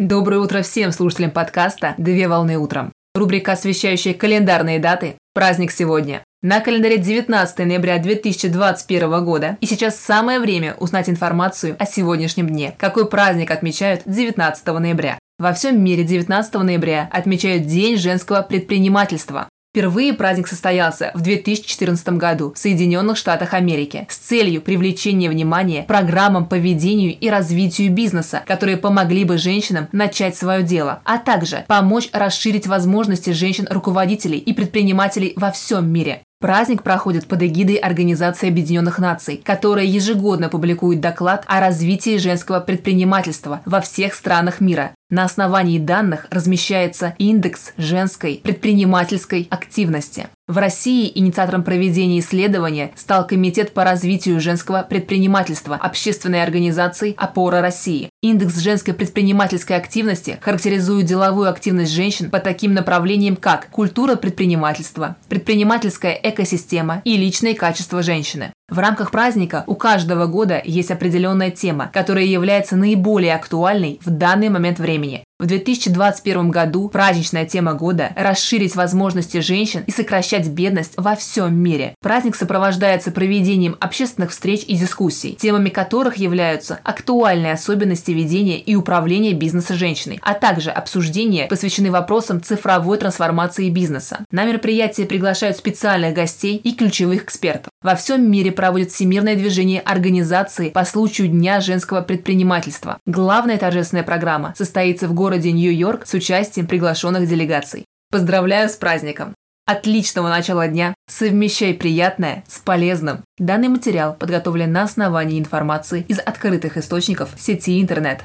Доброе утро всем слушателям подкаста «Две волны утром». Рубрика, освещающая календарные даты. Праздник сегодня. На календаре 19 ноября 2021 года. И сейчас самое время узнать информацию о сегодняшнем дне. Какой праздник отмечают 19 ноября? Во всем мире 19 ноября отмечают День женского предпринимательства. Впервые праздник состоялся в 2014 году в Соединенных Штатах Америки с целью привлечения внимания программам по ведению и развитию бизнеса, которые помогли бы женщинам начать свое дело, а также помочь расширить возможности женщин-руководителей и предпринимателей во всем мире. Праздник проходит под эгидой Организации Объединенных Наций, которая ежегодно публикует доклад о развитии женского предпринимательства во всех странах мира, на основании данных размещается индекс женской предпринимательской активности. В России инициатором проведения исследования стал Комитет по развитию женского предпринимательства общественной организации «Опора России». Индекс женской предпринимательской активности характеризует деловую активность женщин по таким направлениям, как культура предпринимательства, предпринимательская экосистема и личные качества женщины. В рамках праздника у каждого года есть определенная тема, которая является наиболее актуальной в данный момент времени. В 2021 году праздничная тема года – расширить возможности женщин и сокращать бедность во всем мире. Праздник сопровождается проведением общественных встреч и дискуссий, темами которых являются актуальные особенности ведения и управления бизнеса женщиной, а также обсуждения, посвящены вопросам цифровой трансформации бизнеса. На мероприятие приглашают специальных гостей и ключевых экспертов. Во всем мире проводят всемирное движение организации по случаю Дня женского предпринимательства. Главная торжественная программа состоится в городе городе Нью-Йорк с участием приглашенных делегаций. Поздравляю с праздником! Отличного начала дня! Совмещай приятное с полезным. Данный материал подготовлен на основании информации из открытых источников сети интернет.